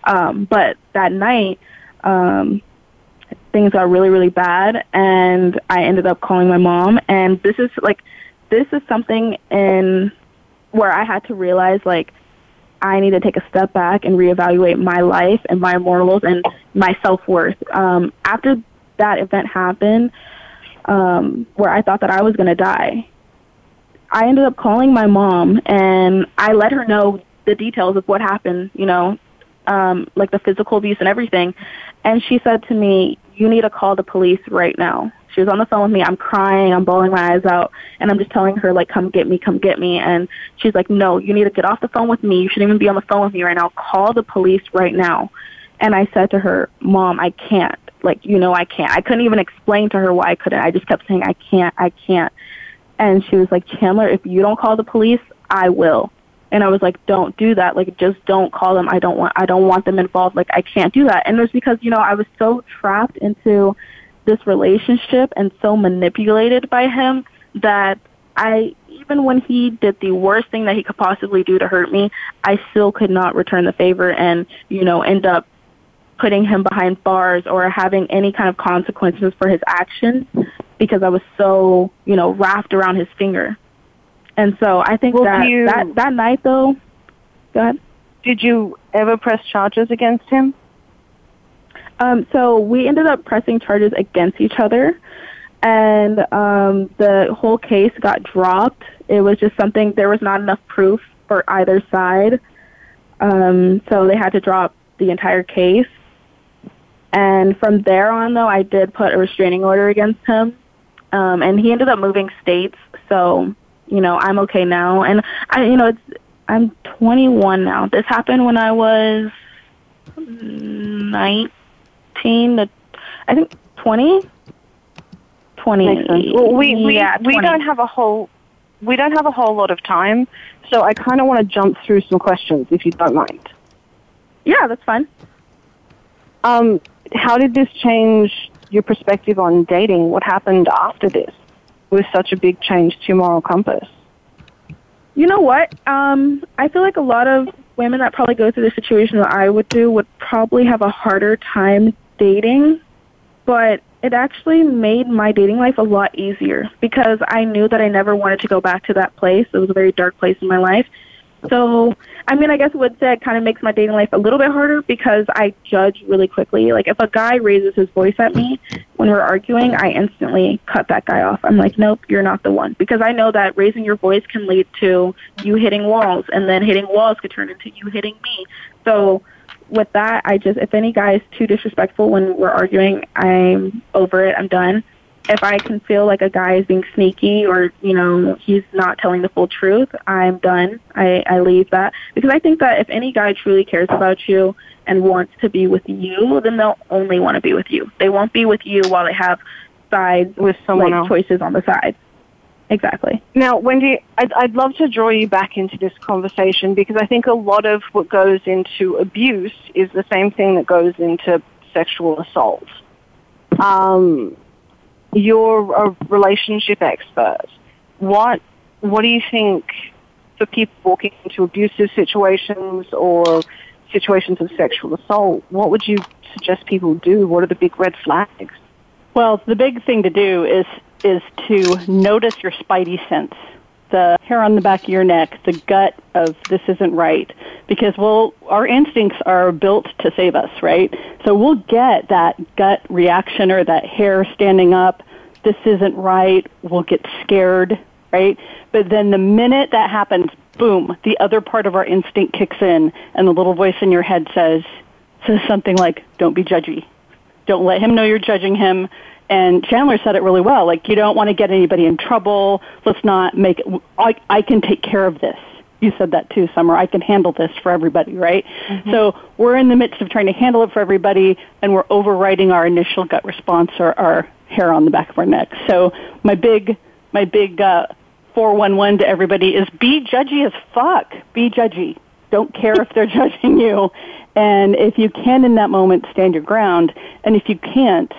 Speaker 8: Um, but that night, um, things got really, really bad, and I ended up calling my mom. And this is like, this is something in where I had to realize like I need to take a step back and reevaluate my life and my morals and my self worth. Um, after that event happened, um, where I thought that I was going to die, I ended up calling my mom and I let her know the details of what happened, you know, um, like the physical abuse and everything. And she said to me, You need to call the police right now. She was on the phone with me. I'm crying. I'm bawling my eyes out. And I'm just telling her, like, come get me, come get me. And she's like, no, you need to get off the phone with me. You shouldn't even be on the phone with me right now. Call the police right now. And I said to her, Mom, I can't. Like, you know, I can't. I couldn't even explain to her why I couldn't. I just kept saying, I can't, I can't. And she was like, Chandler, if you don't call the police, I will and I was like, don't do that. Like, just don't call them. I don't want, I don't want them involved. Like, I can't do that. And it was because, you know, I was so trapped into this relationship and so manipulated by him that I, even when he did the worst thing that he could possibly do to hurt me, I still could not return the favor and, you know, end up putting him behind bars or having any kind of consequences for his actions because I was so, you know, wrapped around his finger. And so I think well, that, you, that that night though, go ahead.
Speaker 1: Did you ever press charges against him?
Speaker 8: Um, so we ended up pressing charges against each other, and um, the whole case got dropped. It was just something there was not enough proof for either side, um, so they had to drop the entire case. And from there on, though, I did put a restraining order against him, um, and he ended up moving states. So you know, I'm okay now. And I, you know, it's I'm 21 now. This happened when I was 19 to I think 20. 20.
Speaker 1: Well, we we yeah, we don't have a whole we don't have a whole lot of time, so I kind of want to jump through some questions if you don't mind.
Speaker 8: Yeah, that's fine.
Speaker 1: Um, how did this change your perspective on dating? What happened after this? Was such a big change to your moral compass?
Speaker 8: You know what? Um, I feel like a lot of women that probably go through the situation that I would do would probably have a harder time dating, but it actually made my dating life a lot easier because I knew that I never wanted to go back to that place. It was a very dark place in my life. So, I mean, I guess say it kind of makes my dating life a little bit harder because I judge really quickly. Like, if a guy raises his voice at me when we're arguing, I instantly cut that guy off. I'm like, nope, you're not the one. Because I know that raising your voice can lead to you hitting walls, and then hitting walls could turn into you hitting me. So, with that, I just, if any guy is too disrespectful when we're arguing, I'm over it. I'm done if I can feel like a guy is being sneaky or, you know, he's not telling the full truth, I'm done. I, I leave that. Because I think that if any guy truly cares about you and wants to be with you, then they'll only want to be with you. They won't be with you while they have sides with someone like, else. choices on the side. Exactly.
Speaker 1: Now, Wendy, I'd, I'd love to draw you back into this conversation because I think a lot of what goes into abuse is the same thing that goes into sexual assault. Um, you're a relationship expert. What what do you think for people walking into abusive situations or situations of sexual assault? What would you suggest people do? What are the big red flags?
Speaker 3: Well, the big thing to do is is to notice your spidey sense, the hair on the back of your neck, the gut of this isn't right, because well, our instincts are built to save us, right? So we'll get that gut reaction or that hair standing up this isn't right, we'll get scared, right? But then the minute that happens, boom, the other part of our instinct kicks in and the little voice in your head says, says something like, "Don't be judgy. Don't let him know you're judging him." And Chandler said it really well. Like, you don't want to get anybody in trouble. Let's not make it. I, I can take care of this. You said that too, Summer. I can handle this for everybody, right? Mm-hmm. So we're in the midst of trying to handle it for everybody, and we're overriding our initial gut response or our hair on the back of our neck. So my big, my big uh, 411 to everybody is be judgy as fuck. Be judgy. Don't care if they're judging you. And if you can in that moment, stand your ground. And if you can't,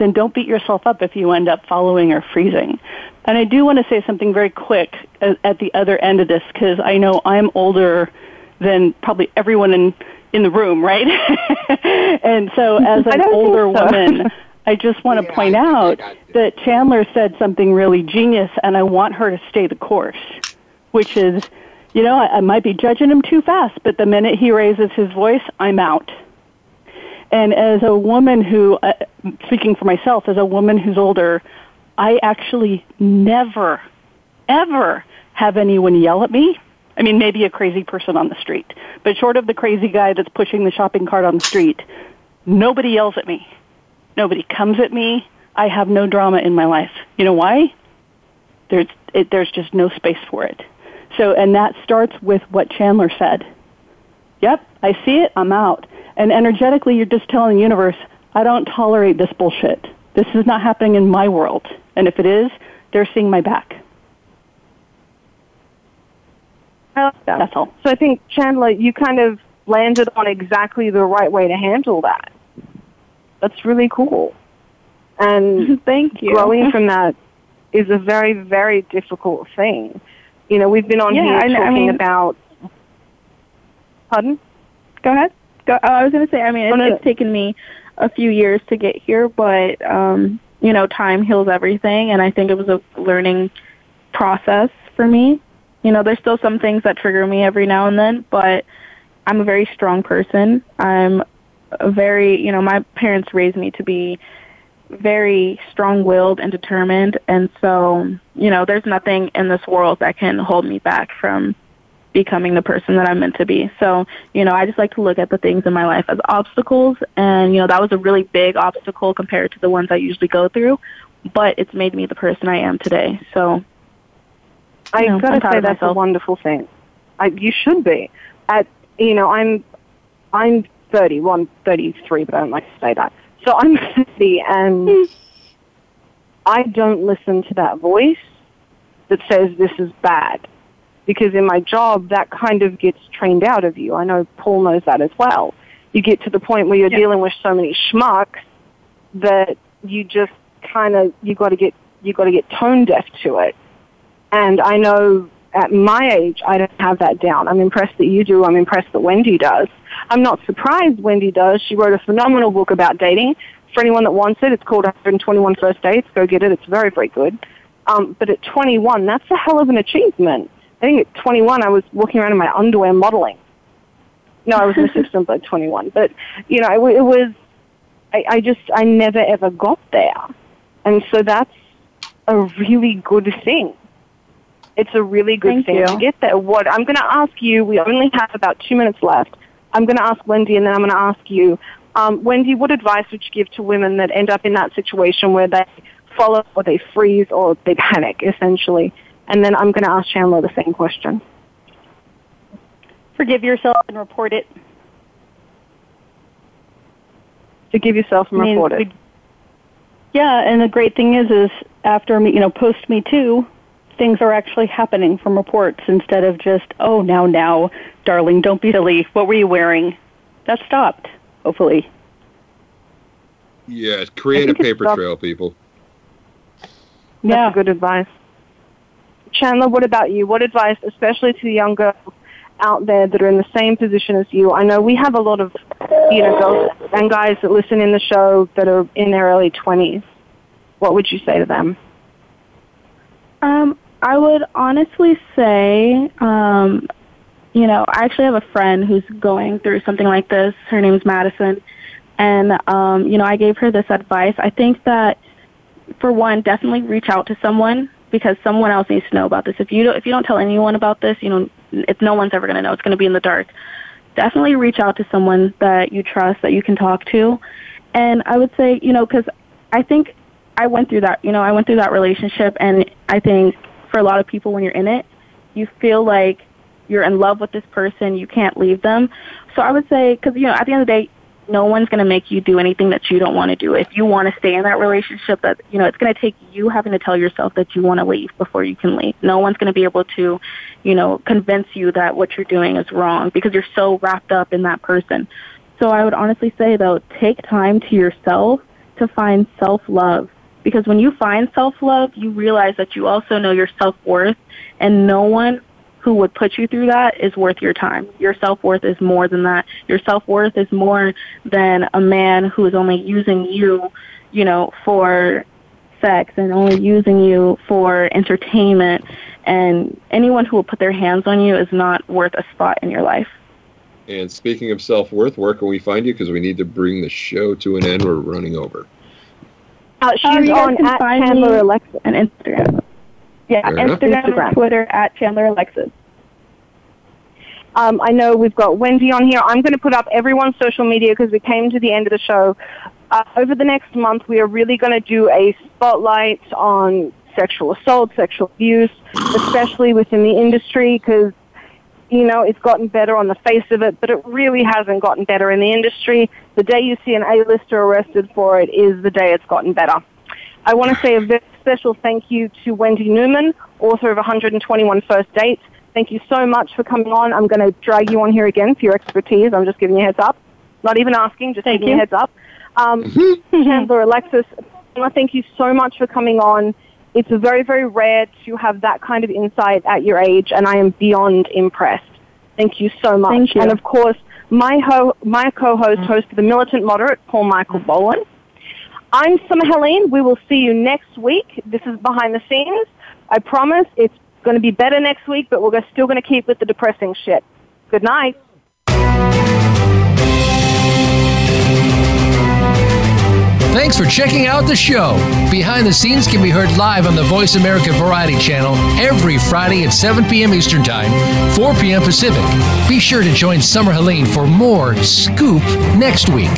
Speaker 3: then don't beat yourself up if you end up following or freezing. And I do want to say something very quick at, the other end of this because I know I'm older than probably everyone in in the room, right? and so as an older so. woman, I just want to yeah, point out that Chandler said something really genius and I want her to stay the course, which is, you know, I, I might be judging him too fast, but the minute he raises his voice, I'm out. And as a woman who, uh, speaking for myself, as a woman who's older, I actually never, ever have anyone yell at me. I mean, maybe a crazy person on the street, but short of the crazy guy that's pushing the shopping cart on the street, nobody yells at me. Nobody comes at me. I have no drama in my life. You know why? There's, it, there's just no space for it. So, and that starts with what Chandler said. Yep, I see it, I'm out. And energetically, you're just telling the universe, I don't tolerate this bullshit. This is not happening in my world. And if it is, they're seeing my back.
Speaker 1: I like that. That's all. So I think, Chandler, you kind of landed on exactly the right way to handle that. That's really cool. And
Speaker 8: thank you.
Speaker 1: Growing from that is a very, very difficult thing. You know, we've been on yeah, here I, talking I mean, about. Pardon?
Speaker 8: Go ahead. Go, oh, I was going to say, I mean, it's, oh, no, it's taken me a few years to get here, but um, you know, time heals everything, and I think it was a learning process for me. You know, there's still some things that trigger me every now and then, but I'm a very strong person. I'm a very, you know, my parents raised me to be very strong-willed and determined, and so, you know, there's nothing in this world that can hold me back from becoming the person that I'm meant to be. So, you know, I just like to look at the things in my life as obstacles and, you know, that was a really big obstacle compared to the ones I usually go through, but it's made me the person I am today. So,
Speaker 1: I know, gotta say that's myself. a wonderful thing. I, you should be. At you know, I'm I'm 31, 33, but I don't like to say that. So I'm 50, and I don't listen to that voice that says this is bad because in my job that kind of gets trained out of you. I know Paul knows that as well. You get to the point where you're yeah. dealing with so many schmucks that you just kind of you got to get you got to get tone deaf to it. And I know at my age I don't have that down. I'm impressed that you do. I'm impressed that Wendy does. I'm not surprised Wendy does. She wrote a phenomenal book about dating. For anyone that wants it, it's called 121 First Dates. Go get it. It's very, very good. Um, but at 21, that's a hell of an achievement. I think at 21 I was walking around in my underwear modeling. No, I was an assistant by 21, but you know, it, it was. I, I just I never ever got there, and so that's a really good thing. It's a really good
Speaker 8: Thank
Speaker 1: thing
Speaker 8: you.
Speaker 1: to get there. What I'm going to ask you, we only have about two minutes left. I'm going to ask Wendy, and then I'm going to ask you, um, Wendy, what advice would you give to women that end up in that situation where they follow or they freeze or they panic, essentially? And then I'm going to ask Chandler the same question.
Speaker 3: Forgive yourself and report it.
Speaker 1: Forgive yourself and I mean, report it.
Speaker 3: Yeah, and the great thing is, is after me, you know, post Me Too, things are actually happening from reports instead of just, oh, now, now, darling, don't be silly. What were you wearing? That stopped, hopefully.
Speaker 2: Yeah, create a paper trail, people.
Speaker 1: That's yeah. good advice. Chandler, what about you? What advice, especially to the young girls out there that are in the same position as you? I know we have a lot of, you know, girls and guys that listen in the show that are in their early 20s. What would you say to them?
Speaker 8: Um, I would honestly say, um, you know, I actually have a friend who's going through something like this. Her name's Madison. And, um, you know, I gave her this advice. I think that, for one, definitely reach out to someone because someone else needs to know about this. If you don't, if you don't tell anyone about this, you know, if no one's ever going to know. It's going to be in the dark. definitely reach out to someone that you trust, that you can talk to. And I would say, you know, because I think I went through that, you know, I went through that relationship, and I think for a lot of people, when you're in it, you feel like you're in love with this person, you can't leave them. So I would say, because, you know, at the end of the day, no one's going to make you do anything that you don't want to do. If you want to stay in that relationship, that you know, it's going to take you having to tell yourself that you want to leave before you can leave. No one's going to be able to, you know, convince you that what you're doing is wrong because you're so wrapped up in that person. So I would honestly say though, take time to yourself to find self-love because when you find self-love, you realize that you also know your self-worth and no one who would put you through that is worth your time. Your self-worth is more than that. Your self-worth is more than a man who is only using you, you know, for sex and only using you for entertainment and anyone who will put their hands on you is not worth a spot in your life.
Speaker 2: And speaking of self-worth, where can we find you? Because we need to bring the show to an end. We're running over.
Speaker 1: Uh, she's on at Chandler Alexis
Speaker 8: and Instagram. Yeah, Instagram, Instagram, Twitter at Chandler Alexis.
Speaker 1: Um, I know we've got Wendy on here. I'm going to put up everyone's social media because we came to the end of the show. Uh, over the next month, we are really going to do a spotlight on sexual assault, sexual abuse, especially within the industry because, you know, it's gotten better on the face of it, but it really hasn't gotten better in the industry. The day you see an A-lister arrested for it is the day it's gotten better. I want to say a very special thank you to Wendy Newman, author of 121 First Dates. Thank you so much for coming on. I'm going to drag you on here again for your expertise. I'm just giving you a heads up. Not even asking, just thank giving you. you a heads up. Um, Chandler Alexis, thank you so much for coming on. It's very, very rare to have that kind of insight at your age, and I am beyond impressed. Thank you so much.
Speaker 8: Thank you.
Speaker 1: And of course, my, ho- my co-host, host of The Militant Moderate, Paul Michael Boland. I'm Summer Helene. We will see you next week. This is Behind the Scenes. I promise it's going to be better next week, but we're still going to keep with the depressing shit. Good night.
Speaker 6: Thanks for checking out the show. Behind the Scenes can be heard live on the Voice America Variety channel every Friday at 7 p.m. Eastern Time, 4 p.m. Pacific. Be sure to join Summer Helene for more Scoop next week.